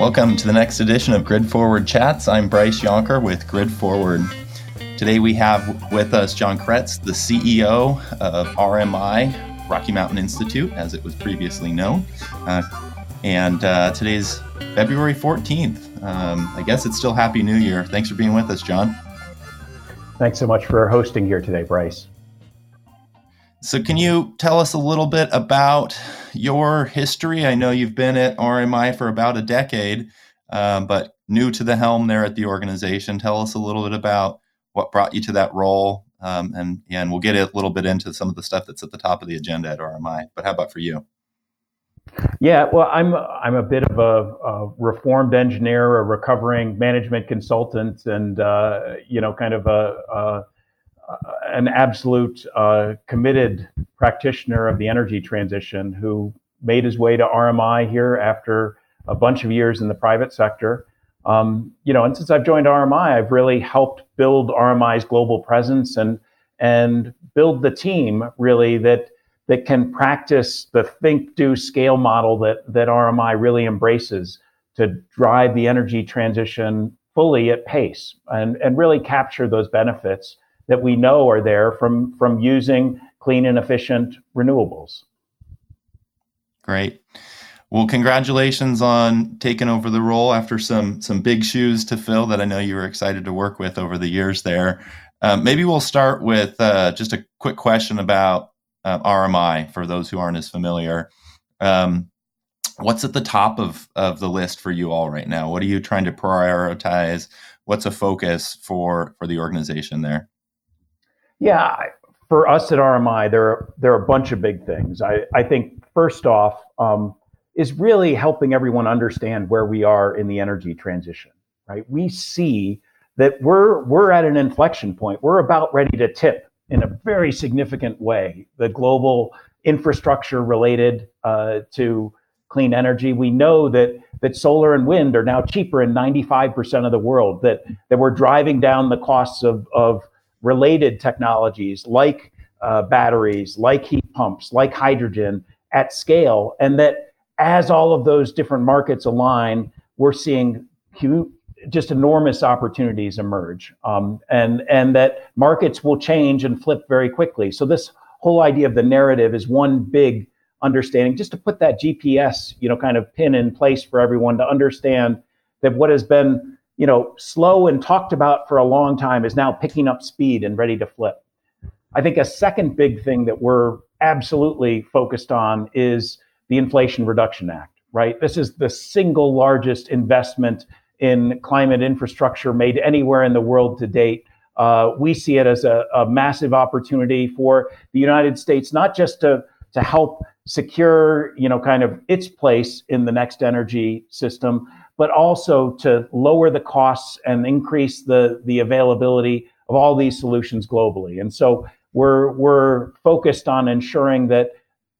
Welcome to the next edition of Grid Forward Chats. I'm Bryce Yonker with Grid Forward. Today we have with us John Creyts, the CEO of RMI, Rocky Mountain Institute, as it was previously known. Uh, and uh, today's February 14th. Um, I guess it's still Happy New Year. Thanks for being with us, John. Thanks so much for hosting here today, Bryce. So, can you tell us a little bit about your history? I know you've been at RMI for about a decade, uh, but new to the helm there at the organization. Tell us a little bit about what brought you to that role, um, and yeah, and we'll get a little bit into some of the stuff that's at the top of the agenda at RMI. But how about for you? Yeah, well, I'm I'm a bit of a, a reformed engineer, a recovering management consultant, and uh, you know, kind of a, a an absolute uh, committed practitioner of the energy transition who made his way to RMI here after a bunch of years in the private sector. Um, you know, and since I've joined RMI, I've really helped build RMI's global presence and and build the team really that that can practice the think, do, scale model that that RMI really embraces to drive the energy transition fully at pace and, and really capture those benefits that we know are there from, from using clean and efficient renewables. Great. Well, congratulations on taking over the role after some some big shoes to fill that I know you were excited to work with over the years there. Um, maybe we'll start with uh, just a quick question about uh, RMI for those who aren't as familiar. Um, what's at the top of, of the list for you all right now? What are you trying to prioritize? What's a focus for for the organization there? Yeah, for us at RMI, there are, there are a bunch of big things. I, I think first off um, is really helping everyone understand where we are in the energy transition. Right, we see that we're we're at an inflection point. We're about ready to tip in a very significant way the global infrastructure related uh, to clean energy. We know that that solar and wind are now cheaper in 95% of the world. That that we're driving down the costs of of related technologies like uh, batteries, like heat pumps, like hydrogen at scale, and that as all of those different markets align, we're seeing just enormous opportunities emerge, um, and and that markets will change and flip very quickly. So this whole idea of the narrative is one big understanding. Just to put that GPS, you know, kind of pin in place for everyone to understand that what has been you know slow and talked about for a long time is now picking up speed and ready to flip. I think a second big thing that we're absolutely focused on is the Inflation Reduction Act. Right, this is the single largest investment in climate infrastructure made anywhere in the world to date. Uh, we see it as a, a, massive opportunity for the United States, not just to, to help secure, you know, kind of its place in the next energy system, but also to lower the costs and increase the, the availability of all these solutions globally. And so we're, we're focused on ensuring that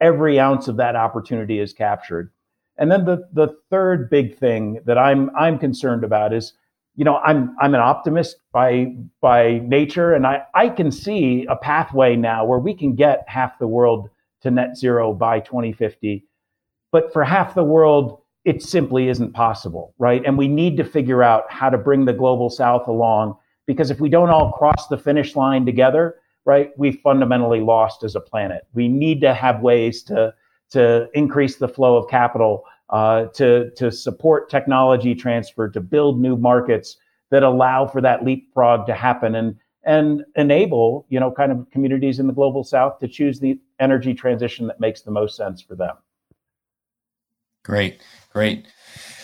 every ounce of that opportunity is captured. And then the the third big thing that I'm I'm concerned about is, you know, I'm I'm an optimist by by nature, and I I can see a pathway now where we can get half the world to net zero by 2050. But for half the world, it simply isn't possible, right? And we need to figure out how to bring the global south along because if we don't all cross the finish line together, right, we fundamentally lost as a planet. We need to have ways to to increase the flow of capital, uh, to, to support technology transfer, to build new markets that allow for that leapfrog to happen and, and enable, you know, kind of communities in the global south to choose the energy transition that makes the most sense for them. Great, great.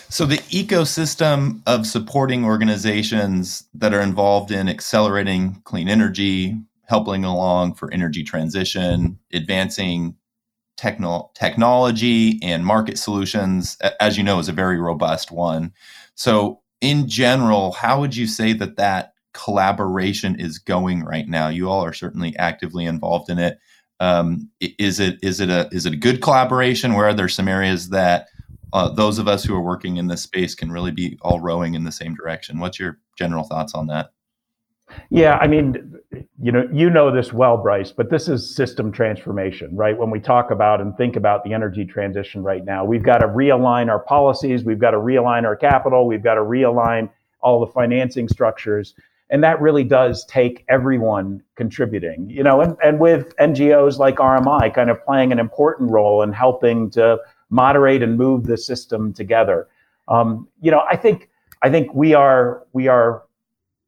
So, the ecosystem of supporting organizations that are involved in accelerating clean energy, helping along for energy transition, advancing techno- technology and market solutions, as you know, is a very robust one. So, in general, how would you say that that collaboration is going right now? You all are certainly actively involved in it. Um, is it is it a is it a good collaboration? Where are there some areas that uh, those of us who are working in this space can really be all rowing in the same direction? What's your general thoughts on that? Yeah, I mean, you know, you know this well, Bryce, but this is system transformation, right? When we talk about and think about the energy transition right now, we've got to realign our policies, we've got to realign our capital, we've got to realign all the financing structures. And that really does take everyone contributing, you know, and, and with NGOs like RMI kind of playing an important role in helping to moderate and move the system together. Um, you know, I think I think we are we are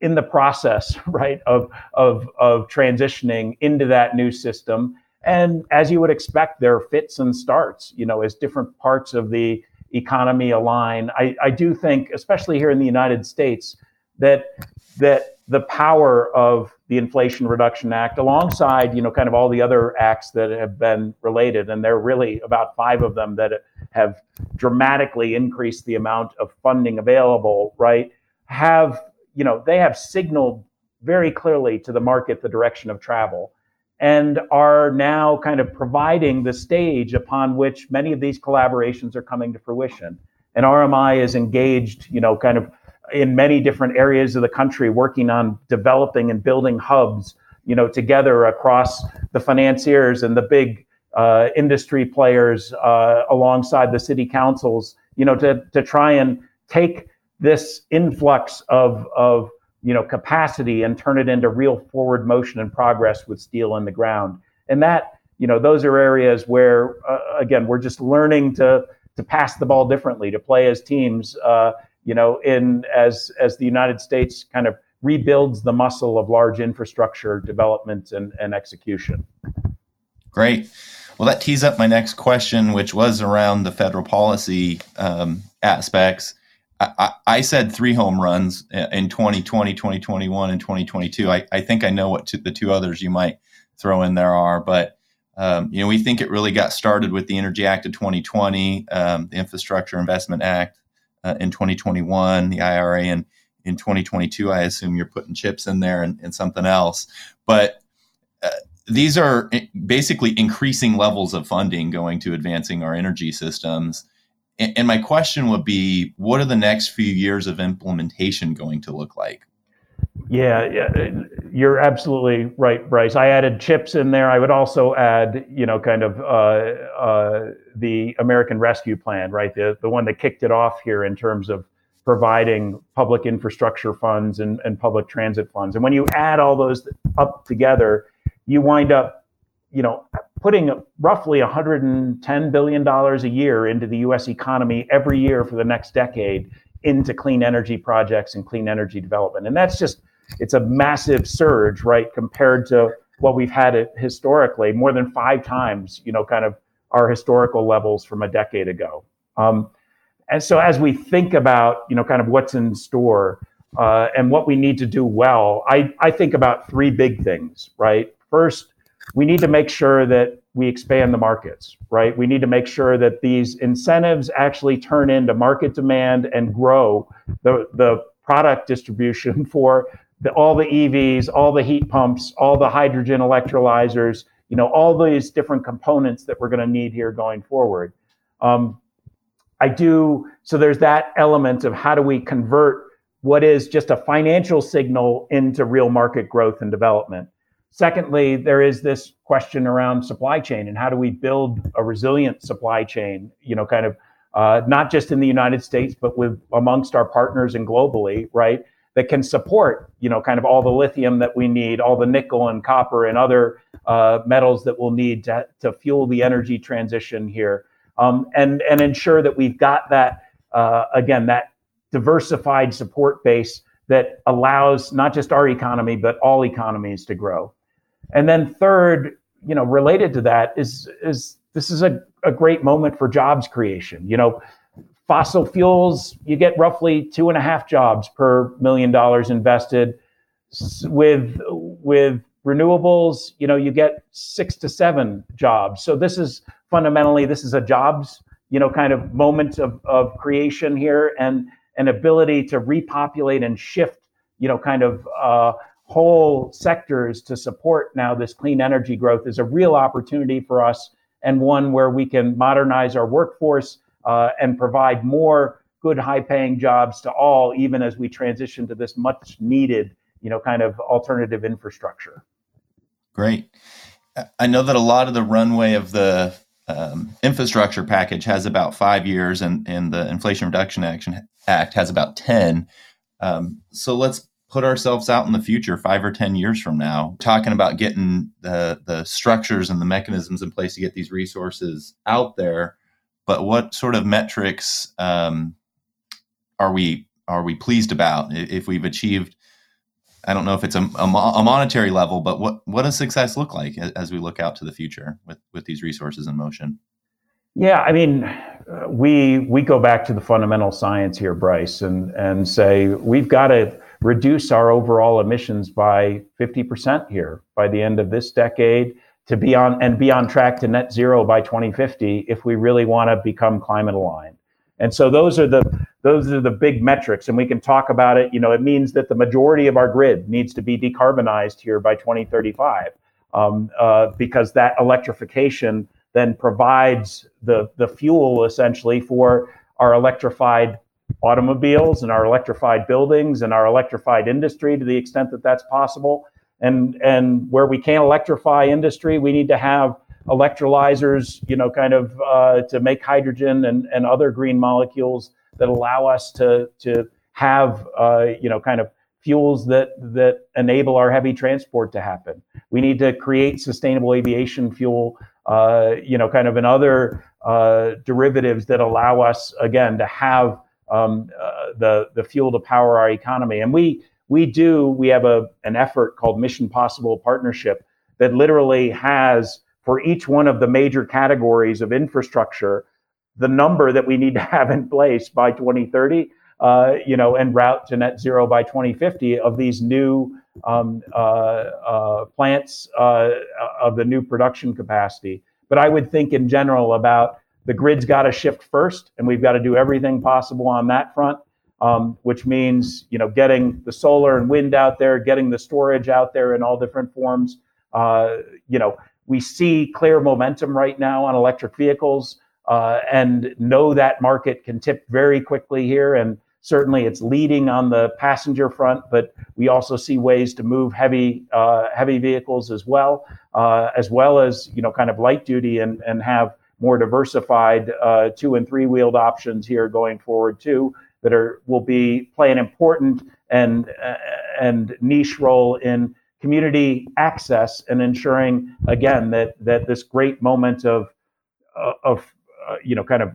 in the process, right, of of of transitioning into that new system. And as you would expect, there are fits and starts, you know, as different parts of the economy align. I, I do think, especially here in the United States, that that the power of the Inflation Reduction Act, alongside you know kind of all the other acts that have been related, and there are really about five of them that have dramatically increased the amount of funding available, right? Have you know, they have signaled very clearly to the market the direction of travel and are now kind of providing the stage upon which many of these collaborations are coming to fruition. And RMI is engaged, you know, kind of in many different areas of the country working on developing and building hubs, you know, together across the financiers and the big uh, industry players uh, alongside the city councils, you know, to, to try and take this influx of, of you know capacity and turn it into real forward motion and progress with steel in the ground. And that you know those are areas where uh, again we're just learning to to pass the ball differently to play as teams uh, you know in as as the united states kind of rebuilds the muscle of large infrastructure development and, and execution. Great. Well that tees up my next question which was around the federal policy um, aspects. I, I, said three home runs in 2020, 2021, and 2022. I, I think I know what the two others you might throw in there are, but um, you know, we think it really got started with the Energy Act of 2020, um, the Infrastructure Investment Act uh, in 2021, the IRA in, in 2022. I assume you're putting chips in there and, and something else. But uh, these are basically increasing levels of funding going to advancing our energy systems. And my question would be what are the next few years of implementation going to look like? Yeah, you're absolutely right, Bryce. I added chips in there. I would also add, you know, kind of uh, uh, the American Rescue Plan, right? The the one that kicked it off here in terms of providing public infrastructure funds and, and public transit funds. And when you add all those up together, you wind up, you know, putting roughly 110 billion dollars a year into the U.S. economy every year for the next decade into clean energy projects and clean energy development, and that's just it's a massive surge, right, compared to what we've had it historically, more than five times, you know, kind of our historical levels from a decade ago. Um, and so, as we think about, you know, kind of what's in store uh, and what we need to do well, I, I think about three big things, right? First, we need to make sure that we expand the markets, right? We need to make sure that these incentives actually turn into market demand and grow the, the product distribution for the, all the EVs, all the heat pumps, all the hydrogen electrolyzers, you know, all these different components that we're going to need here going forward. Um, I do, so there's that element of how do we convert what is just a financial signal into real market growth and development. Secondly, there is this question around supply chain and how do we build a resilient supply chain, you know, kind of uh, not just in the United States, but with amongst our partners and globally, right? That can support, you know, kind of all the lithium that we need, all the nickel and copper and other uh, metals that we'll need to, to fuel the energy transition here, um, and and ensure that we've got that uh, again that diversified support base that allows not just our economy but all economies to grow. And then third, you know, related to that is is this is a, a great moment for jobs creation. You know, fossil fuels, you get roughly two and a half jobs per million dollars invested. With with renewables, you know, you get six to seven jobs. So this is fundamentally this is a jobs, you know, kind of moment of, of creation here and an ability to repopulate and shift, you know, kind of uh, whole sectors to support now this clean energy growth is a real opportunity for us and one where we can modernize our workforce uh, and provide more good high paying jobs to all even as we transition to this much needed you know, kind of alternative infrastructure. Great. I know that a lot of the runway of the um, infrastructure package has about five years, and, and the Inflation Reduction Action Act has about 10. Um, so let's put ourselves out in the future, five or 10 years from now, talking about getting the, the structures and the mechanisms in place to get these resources out there. But what sort of metrics um, are we are we pleased about if we've achieved I don't know if it's a, a, a, monetary level, but what what does success look like as we look out to the future with with these resources in motion? Yeah, I mean, uh, we we go back to the fundamental science here, Bryce, and and say we've got to reduce our overall emissions by 50% here by the end of this decade to be on and be on track to net zero by 2050 if we really want to become climate aligned. And so those are the those are the big metrics, and we can talk about it. You know, it means that the majority of our grid needs to be decarbonized here by 2035, um, uh, because that electrification then provides the the fuel essentially for our electrified automobiles and our electrified buildings and our electrified industry to the extent that that's possible. And and where we can't electrify industry, we need to have electrolyzers, you know, kind of uh, to make hydrogen and, and other green molecules that allow us to to have uh, you know kind of fuels that that enable our heavy transport to happen. We need to create sustainable aviation fuel, uh, you know, kind of in other uh, derivatives that allow us again to have um, uh, the the fuel to power our economy. And we we do we have a an effort called Mission Possible Partnership that literally has for each one of the major categories of infrastructure the number that we need to have in place by 2030, uh, you know, and route to net zero by 2050 of these new um, uh, uh, plants uh, of the new production capacity. But I would think in general about the grid's got to shift first, and we've got to do everything possible on that front. Um, which means you know getting the solar and wind out there, getting the storage out there in all different forms. Uh, you know, we see clear momentum right now on electric vehicles uh, and know that market can tip very quickly here. And certainly it's leading on the passenger front, but we also see ways to move heavy uh, heavy vehicles as well, uh, as well as you know kind of light duty and and have more diversified uh, two and three wheeled options here going forward too that are will be play an important and uh, and niche role in community access and ensuring again that that this great moment of uh, of uh, you know, kind of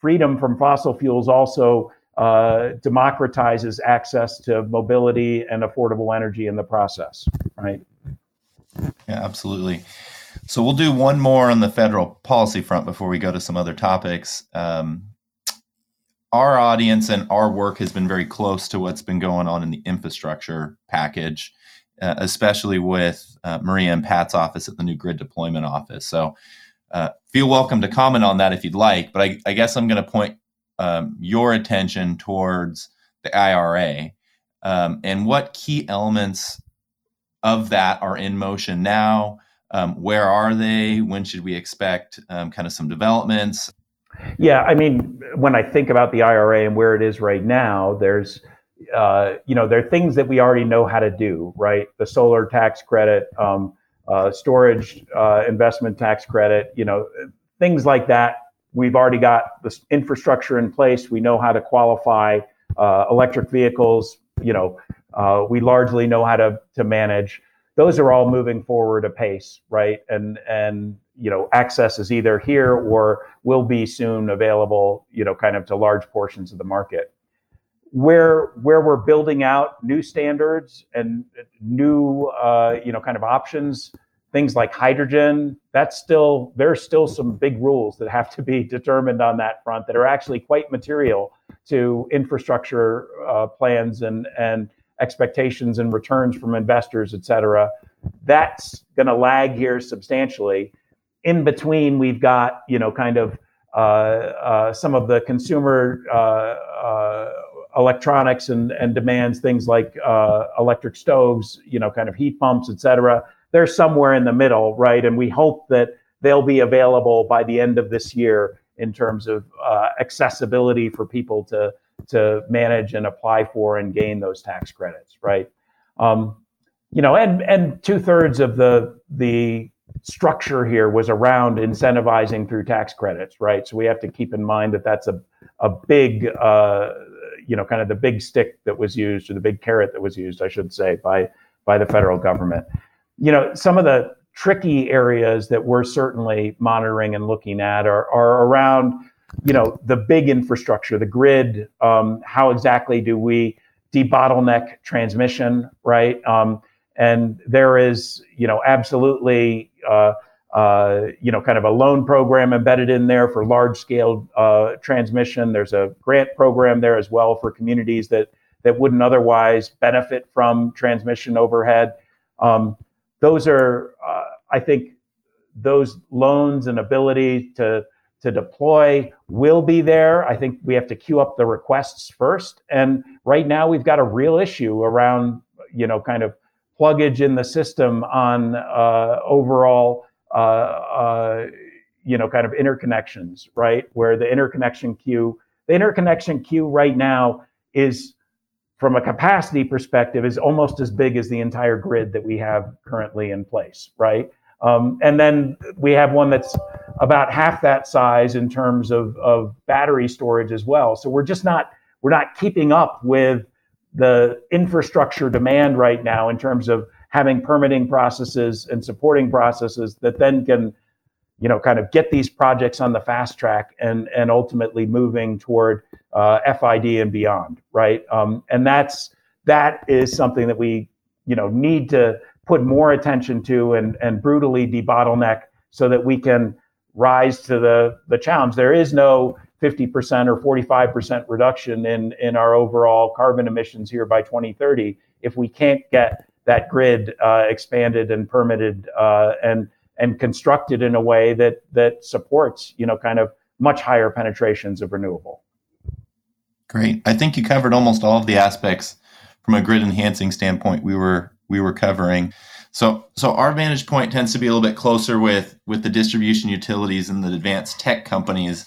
freedom from fossil fuels also uh, democratizes access to mobility and affordable energy in the process, right? Yeah, absolutely. So we'll do one more on the federal policy front before we go to some other topics. Um, our audience and our work has been very close to what's been going on in the infrastructure package, uh, especially with uh, Maria and Pat's office at the new grid deployment office. So uh, feel welcome to comment on that if you'd like, but I, I guess I'm going to point um, your attention towards the IRA um, and what key elements of that are in motion now. Um, where are they? When should we expect um, kind of some developments? Yeah, I mean, when I think about the IRA and where it is right now, there's uh, you know, there are things that we already know how to do, right? The solar tax credit, um, uh, storage uh, investment tax credit, you know, things like that. We've already got the infrastructure in place. We know how to qualify uh, electric vehicles. You know, uh, we largely know how to to manage. Those are all moving forward apace, right? And and you know, access is either here or will be soon available. You know, kind of to large portions of the market where where we're building out new standards and new uh, you know kind of options things like hydrogen that's still there's still some big rules that have to be determined on that front that are actually quite material to infrastructure uh, plans and and expectations and returns from investors et cetera that's going to lag here substantially in between we've got you know kind of uh, uh, some of the consumer uh, uh, electronics and, and demands things like uh, electric stoves, you know, kind of heat pumps, et cetera. They're somewhere in the middle, right? And we hope that they'll be available by the end of this year in terms of accessibility for people to to manage and apply for and gain those tax credits, right? Um, you know, and and two thirds of the the structure here was around incentivizing through tax credits, right? So we have to keep in mind that that's a a big, uh, you know, kind of the big stick that was used, or the big carrot that was used, I should say, by by the federal government. You know, some of the tricky areas that we're certainly monitoring and looking at are are around, you know, the big infrastructure, the grid. Um, how exactly do we debottleneck transmission, right? Um, and there is, you know, absolutely, uh, uh, you know, kind of a loan program embedded in there for large scale uh, transmission. There's a grant program there as well for communities that that wouldn't otherwise benefit from transmission overhead. Um, those are, uh, I think, those loans and ability to to deploy will be there. I think we have to queue up the requests first. And right now, we've got a real issue around, you know, kind of pluggage in the system on uh, overall, uh, uh, you know, kind of interconnections, right? Where the interconnection queue, the interconnection queue right now is, from a capacity perspective, is almost as big as the entire grid that we have currently in place, right? Um, and then we have one that's about half that size in terms of, of battery storage as well. So we're just not we're not keeping up with the infrastructure demand right now in terms of having permitting processes and supporting processes that then can you know kind of get these projects on the fast track and and ultimately moving toward uh, FID and beyond right? Um, and that's that is something that we you know need to put more attention to and and brutally debottleneck so that we can rise to the the challenge. There is no 50% or 45% reduction in, in our overall carbon emissions here by 2030 if we can't get that grid uh, expanded and permitted uh, and and constructed in a way that that supports you know kind of much higher penetrations of renewable. Great. I think you covered almost all of the aspects from a grid enhancing standpoint we were we were covering. So so our vantage point tends to be a little bit closer with with the distribution utilities and the advanced tech companies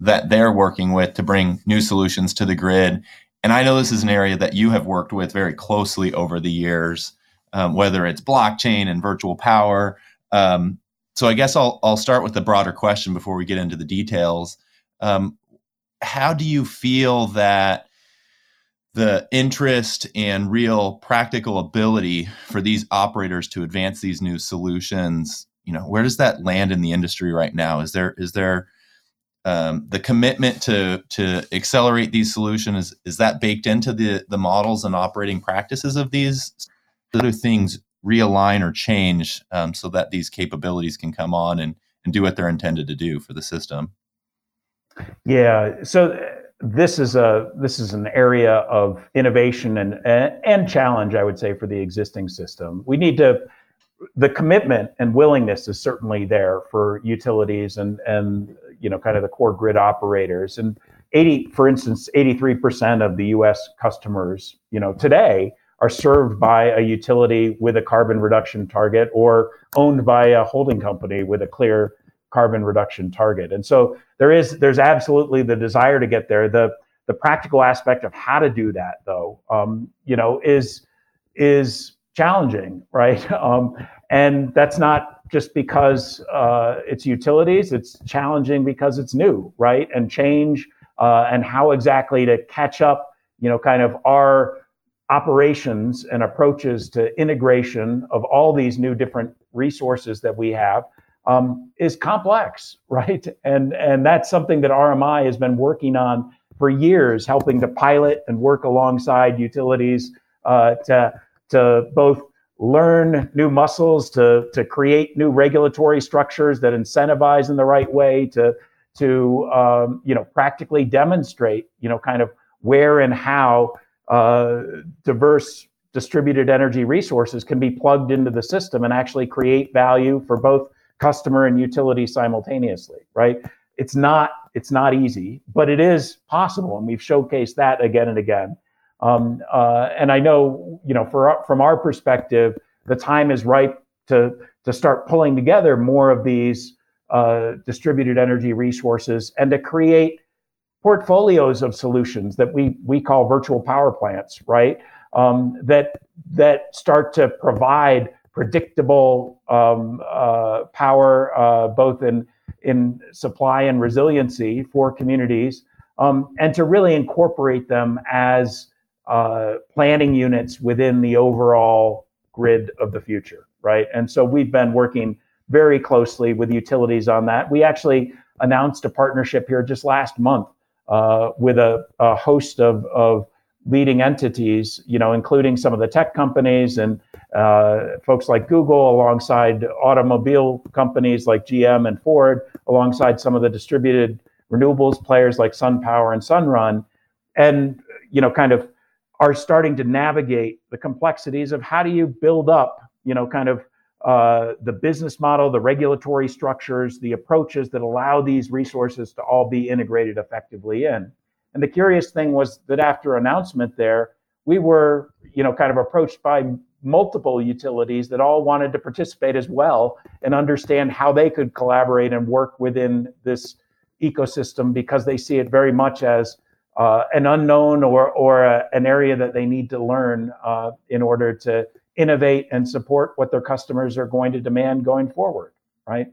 that they're working with to bring new solutions to the grid. And I know this is an area that you have worked with very closely over the years, um, whether it's blockchain and virtual power. Um, so I guess I'll I'll start with the broader question before we get into the details. Um, how do you feel that the interest and real practical ability for these operators to advance these new solutions? You know, where does that land in the industry right now? Is there is there um, the commitment to to accelerate these solutions is, is that baked into the the models and operating practices of these? Other things realign or change um, so that these capabilities can come on and, and do what they're intended to do for the system? Yeah so this is a this is an area of innovation and and challenge i would say for the existing system. We need to the commitment and willingness is certainly there for utilities and and you know kind of the core grid operators. And 80 for instance 83% of the US customers you know today are served by a utility with a carbon reduction target or owned by a holding company with a clear carbon reduction target. And so there is there's absolutely the desire to get there. The the practical aspect of how to do that though um, you know is is challenging, right? Um, and that's not just because uh, it's utilities, it's challenging because it's new, right? And change uh, and how exactly to catch up, you know, kind of our operations and approaches to integration of all these new different resources that we have um, is complex, right? And and that's something that RMI has been working on for years, helping to pilot and work alongside utilities uh, to to both learn new muscles, to, to create new regulatory structures that incentivize in the right way, to, to um, you know, practically demonstrate, you know, kind of where and how uh, diverse distributed energy resources can be plugged into the system and actually create value for both customer and utility simultaneously, right? It's not it's not easy, but it is possible, and we've showcased that again and again. Um, uh, and I know, you know, for from our perspective, the time is ripe to to start pulling together more of these uh, distributed energy resources and to create portfolios of solutions that we we call virtual power plants, right? um, that that start to provide predictable um, uh, power, uh, both in in supply and resiliency for communities, um, and to really incorporate them as uh, planning units within the overall grid of the future, right? And so we've been working very closely with utilities on that. We actually announced a partnership here just last month uh, with a, a host of, of leading entities, you know, including some of the tech companies and uh, folks like Google, alongside automobile companies like GM and Ford, alongside some of the distributed renewables players like SunPower and Sunrun, and you know, kind of are starting to navigate the complexities of how do you build up, you know, kind of uh, the business model, the regulatory structures, the approaches that allow these resources to all be integrated effectively in. And the curious thing was that after announcement there, we were, you know, kind of approached by multiple utilities that all wanted to participate as well and understand how they could collaborate and work within this ecosystem because they see it very much as uh, an unknown or or a, an area that they need to learn uh, in order to innovate and support what their customers are going to demand going forward. Right.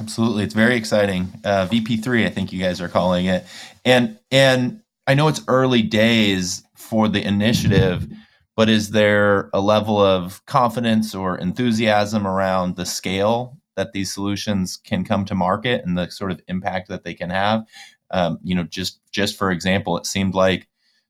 Absolutely, it's very exciting. Uh, VP3, I think you guys are calling it, and and I know it's early days for the initiative, but is there a level of confidence or enthusiasm around the scale that these solutions can come to market and the sort of impact that they can have? Um, you know, just just for example, it seemed like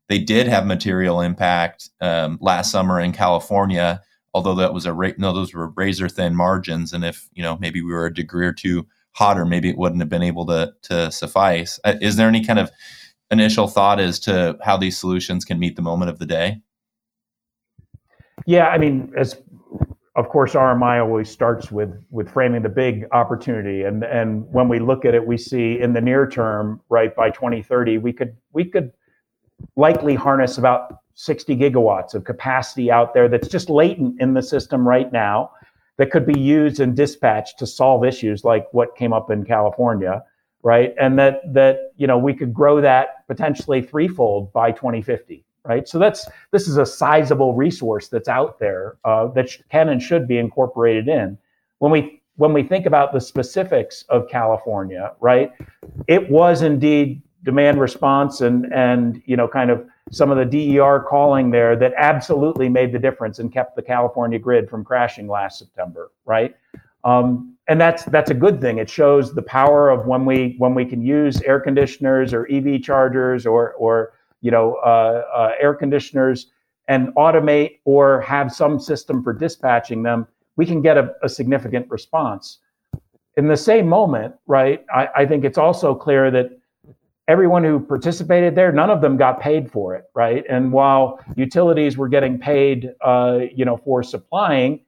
they did have material impact um, last summer in California although that was a rate no those were razor thin margins. And if you know maybe we were a degree or two hotter maybe it wouldn't have been able to to suffice. Uh, is there any kind of initial thought as to how these solutions can meet the moment of the day? Yeah i mean as of course rmi always starts with with framing the big opportunity and and when we look at it we see in the near term right by 2030 we could we could likely harness about 60 gigawatts of capacity out there that's just latent in the system right now that could be used and dispatched to solve issues like what came up in California, right? And that that you know we could grow that potentially threefold by 2050, right? So that's this is a sizable resource that's out there uh, that can and should be incorporated in. When we when we think about the specifics of California, right? It was indeed demand response and and you know kind of some of the DER calling there that absolutely made the difference and kept the California grid from crashing last September, right? Um, and that's that's a good thing. It shows the power of when we when we can use air conditioners or EV chargers or or you know uh, uh, air conditioners and automate or have some system for dispatching them. We can get a, a significant response. In the same moment, right? I, I think it's also clear that everyone who participated there, none of them got paid for it, right? And while utilities were getting paid, uh, you know, for supplying,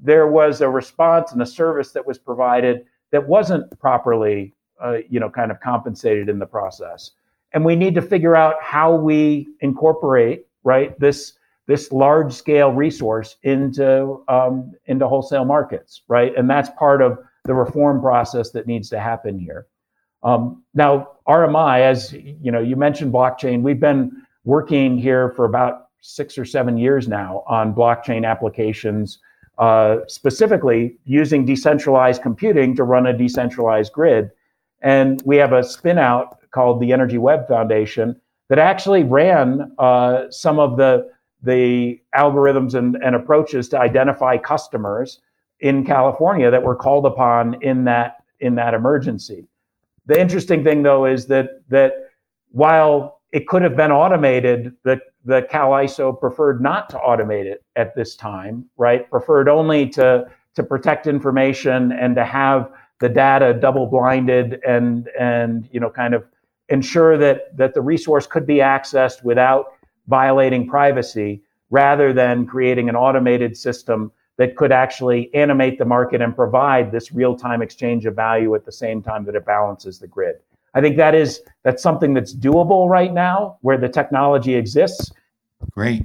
there was a response and a service that was provided that wasn't properly, uh, you know, kind of compensated in the process. And we need to figure out how we incorporate, right, this this large scale resource into um, into wholesale markets, right? And that's part of the reform process that needs to happen here. Um, now, RMI, as you know, you mentioned blockchain. We've been working here for about six or seven years now on blockchain applications, uh, specifically using decentralized computing to run a decentralized grid. And we have a spinout called the Energy Web Foundation that actually ran uh, some of the the algorithms and, and approaches to identify customers in California that were called upon in that in that emergency. The interesting thing, though, is that that while it could have been automated, the the CAISO preferred not to automate it at this time, right? Preferred only to to protect information and to have the data double blinded and and you know kind of ensure that that the resource could be accessed without violating privacy rather than creating an automated system that could actually animate the market and provide this real-time exchange of value at the same time that it balances the grid. I think that is that's something that's doable right now where the technology exists. Great.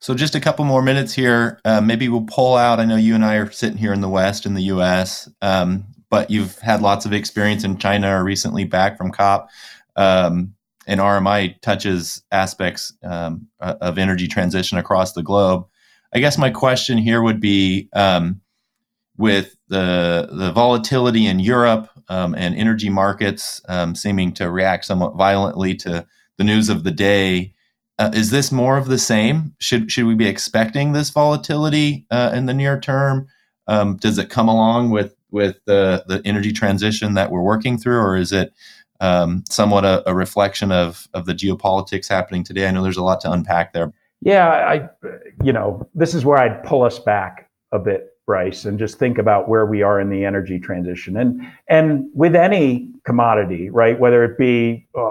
So just a couple more minutes here. Uh, maybe we'll pull out. I know you and I are sitting here in the West in the U.S., um, but you've had lots of experience in China or recently back from COP. Um, and RMI touches aspects um, of energy transition across the globe. I guess my question here would be um, with the the volatility in Europe um, and energy markets um, seeming to react somewhat violently to the news of the day. Uh, is this more of the same? Should should we be expecting this volatility uh, in the near term? Um, does it come along with with the the energy transition that we're working through, or is it um, somewhat a, a, reflection of of the geopolitics happening today? I know there's a lot to unpack there. Yeah, I you know this is where I'd pull us back a bit Bryce, and just think about where we are in the energy transition. And and with any commodity, right, whether it be uh,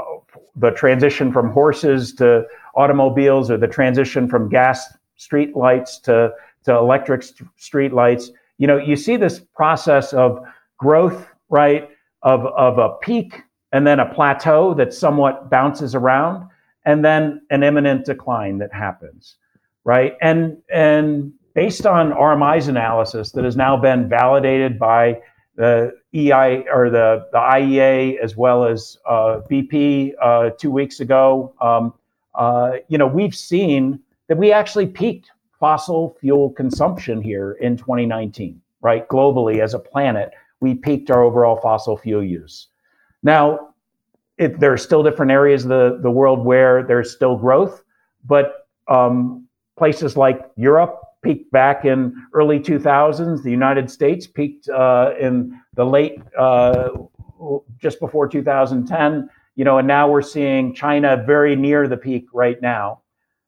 the transition from horses to automobiles or the transition from gas street lights to to electric st- street lights, you know, you see this process of growth, right, of of a peak and then a plateau that somewhat bounces around, and then an imminent decline that happens, right? And and based on RMI's analysis that has now been validated by the EI or the, the IEA as well as uh, BP uh, two weeks ago, um, uh, you know, we've seen that we actually peaked fossil fuel consumption here in 2019, right? Globally, as a planet, we peaked our overall fossil fuel use. Now, it, there are still different areas of the, the world where there's still growth, but um, places like Europe, peaked back in early 2000s. The United States peaked uh, in the late, uh, just before 2010. You know, and now we're seeing China very near the peak right now.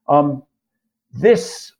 Um, this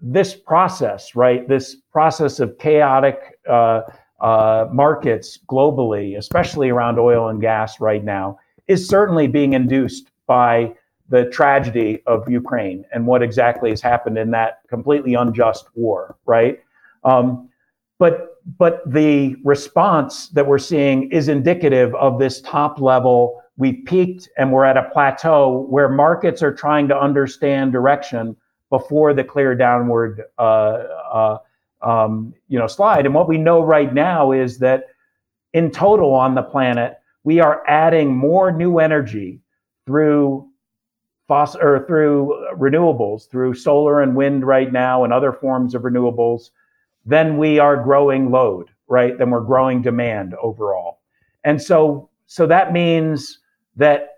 this process, right? This process of chaotic uh, uh, markets globally, especially around oil and gas right now, is certainly being induced by the tragedy of Ukraine and what exactly has happened in that completely unjust war, right? Um, but but the response that we're seeing is indicative of this top level. We've peaked and we're at a plateau where markets are trying to understand direction before the clear downward, uh, uh, um, you know, slide. And what we know right now is that in total on the planet, we are adding more new energy through fossil or through renewables, through solar and wind right now and other forms of renewables, then we are growing load, right? Then we're growing demand overall. And so so that means that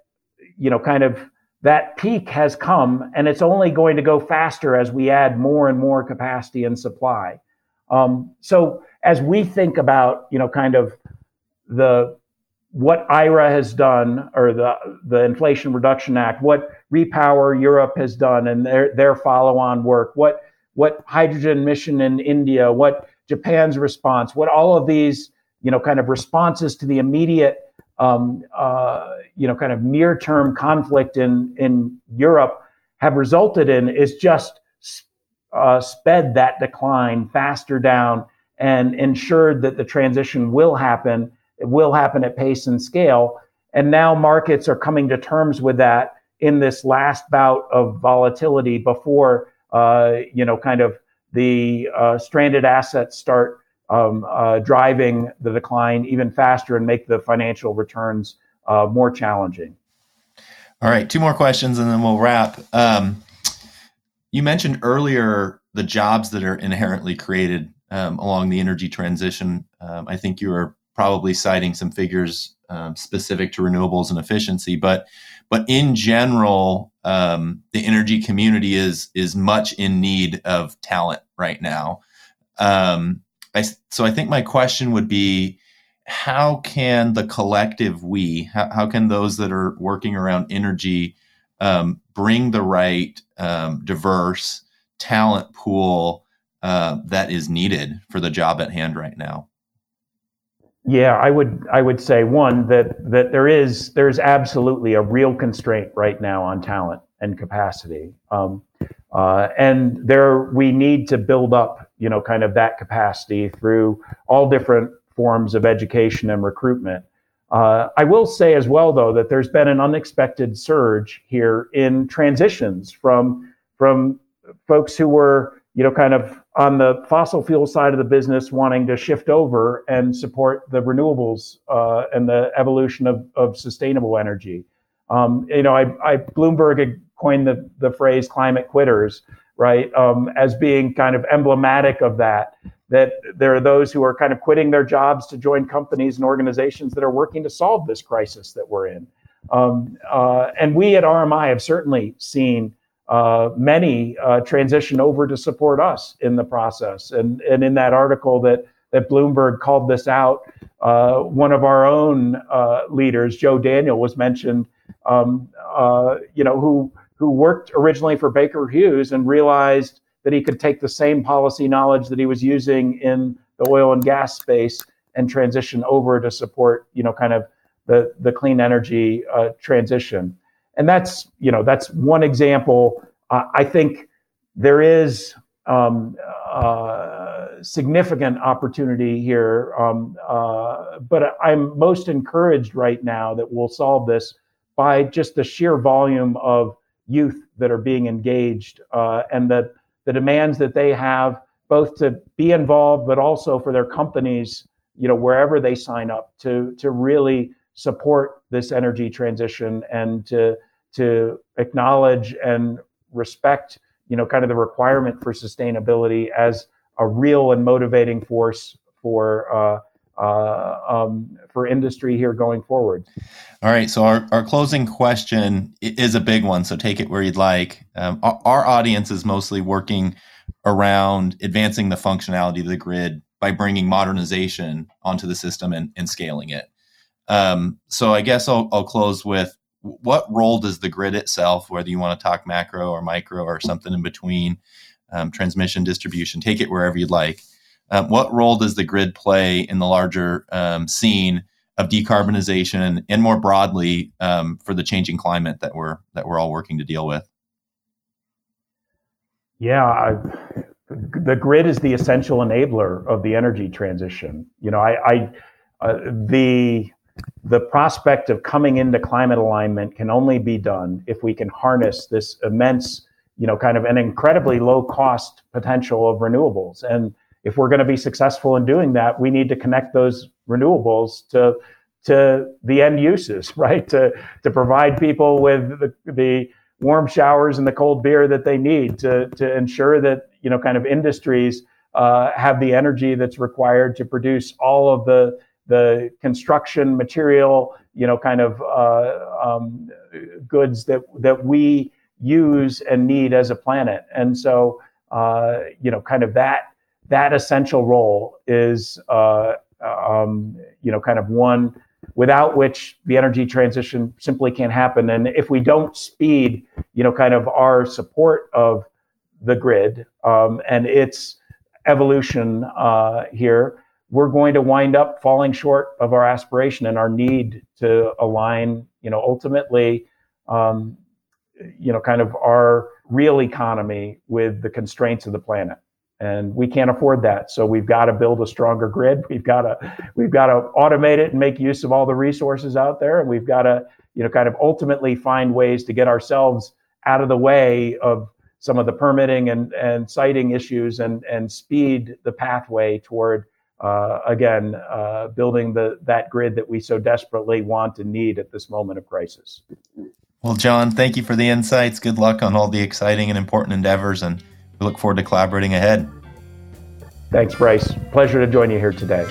you know kind of that peak has come and it's only going to go faster as we add more and more capacity and supply. Um, so as we think about you know kind of the what IRA has done, or the the Inflation Reduction Act, what Repower Europe has done, and their their follow-on work, what what hydrogen mission in India, what Japan's response, what all of these you know kind of responses to the immediate um, uh, you know kind of near-term conflict in in Europe have resulted in is just uh, sped that decline faster down and ensured that the transition will happen it will happen at pace and scale. And now markets are coming to terms with that in this last bout of volatility before, uh, you know, kind of the uh, stranded assets start um, uh, driving the decline even faster and make the financial returns uh, more challenging. All right, two more questions and then we'll wrap. Um, you mentioned earlier the jobs that are inherently created um, along the energy transition. Um, I think you were probably citing some figures um, specific to renewables and efficiency, but but in general, um, the energy community is is much in need of talent right now. Um, I, so I think my question would be, how can the collective we, how, how can those that are working around energy um, bring the right um, diverse talent pool uh, that is needed for the job at hand right now? Yeah, I would I would say one that that there is there's absolutely a real constraint right now on talent and capacity, um, uh, and there we need to build up you know kind of that capacity through all different forms of education and recruitment. Uh, I will say as well though that there's been an unexpected surge here in transitions from from folks who were you know kind of on the fossil fuel side of the business wanting to shift over and support the renewables uh, and the evolution of, of sustainable energy. Um, you know, I, I Bloomberg coined the, the phrase climate quitters, right, um, as being kind of emblematic of that. That there are those who are kind of quitting their jobs to join companies and organizations that are working to solve this crisis that we're in. Um, uh, and we at RMI have certainly seen uh, many uh, transition over to support us in the process. And, and in that article that, that Bloomberg called this out, uh, one of our own uh, leaders, Joe Daniel, was mentioned, um, uh, you know, who, who worked originally for Baker Hughes and realized that he could take the same policy knowledge that he was using in the oil and gas space and transition over to support, you know, kind of the, the clean energy uh, transition. And that's, you know, that's one example. Uh, I think there is um, uh, significant opportunity here, um, uh, but I'm most encouraged right now that we'll solve this by just the sheer volume of youth that are being engaged uh, and the, the demands that they have both to be involved, but also for their companies, you know, wherever they sign up to, to really support this energy transition and to, to acknowledge and respect, you know, kind of the requirement for sustainability as a real and motivating force for uh, uh, um, for industry here going forward. All right. So our, our closing question is a big one. So take it where you'd like. Um, our, our, audience is mostly working around advancing the functionality of the grid by bringing modernization onto the system and, and scaling it. Um, so I guess I'll, I'll close with what role does the grid itself, whether you want to talk macro or micro or something in between, um, transmission, distribution, take it wherever you'd like. Um, what role does the grid play in the larger um, scene of decarbonization and more broadly um, for the changing climate that we're that we're all working to deal with? Yeah, I, the grid is the essential enabler of the energy transition. You know, I, I uh, the the prospect of coming into climate alignment can only be done if we can harness this immense, you know, kind of an incredibly low cost potential of renewables. And if we're going to be successful in doing that, we need to connect those renewables to to the end uses, right? To to provide people with the, the warm showers and the cold beer that they need to to ensure that you know kind of industries uh, have the energy that's required to produce all of the the construction material, you know, kind of uh, um, goods that that we use and need as a planet. And so, uh, you know, kind of that that essential role is, uh, um, you know, kind of one without which the energy transition simply can't happen. And if we don't speed, you know, kind of our support of the grid um, and its evolution uh, here we're going to wind up falling short of our aspiration and our need to align, you know, ultimately, um, you know, kind of our real economy with the constraints of the planet. And we can't afford that. So we've got to build a stronger grid. We've got to, we've got to automate it and make use of all the resources out there. And we've got to, you know, kind of ultimately find ways to get ourselves out of the way of some of the permitting and, and siting issues and, and speed the pathway toward uh, again, uh, building the that grid that we so desperately want and need at this moment of crisis. Well, John, thank you for the insights. Good luck on all the exciting and important endeavors, and we look forward to collaborating ahead. Thanks, Bryce. Pleasure to join you here today.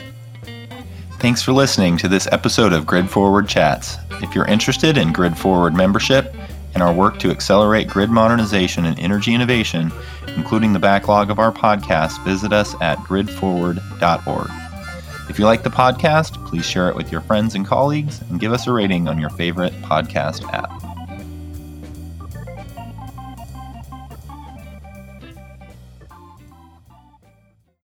Thanks for listening to this episode of Grid Forward Chats. If you're interested in Grid Forward membership, and our work to accelerate grid modernization and energy innovation, including the backlog of our podcast, visit us at gridforward.org. If you like the podcast, please share it with your friends and colleagues and give us a rating on your favorite podcast app.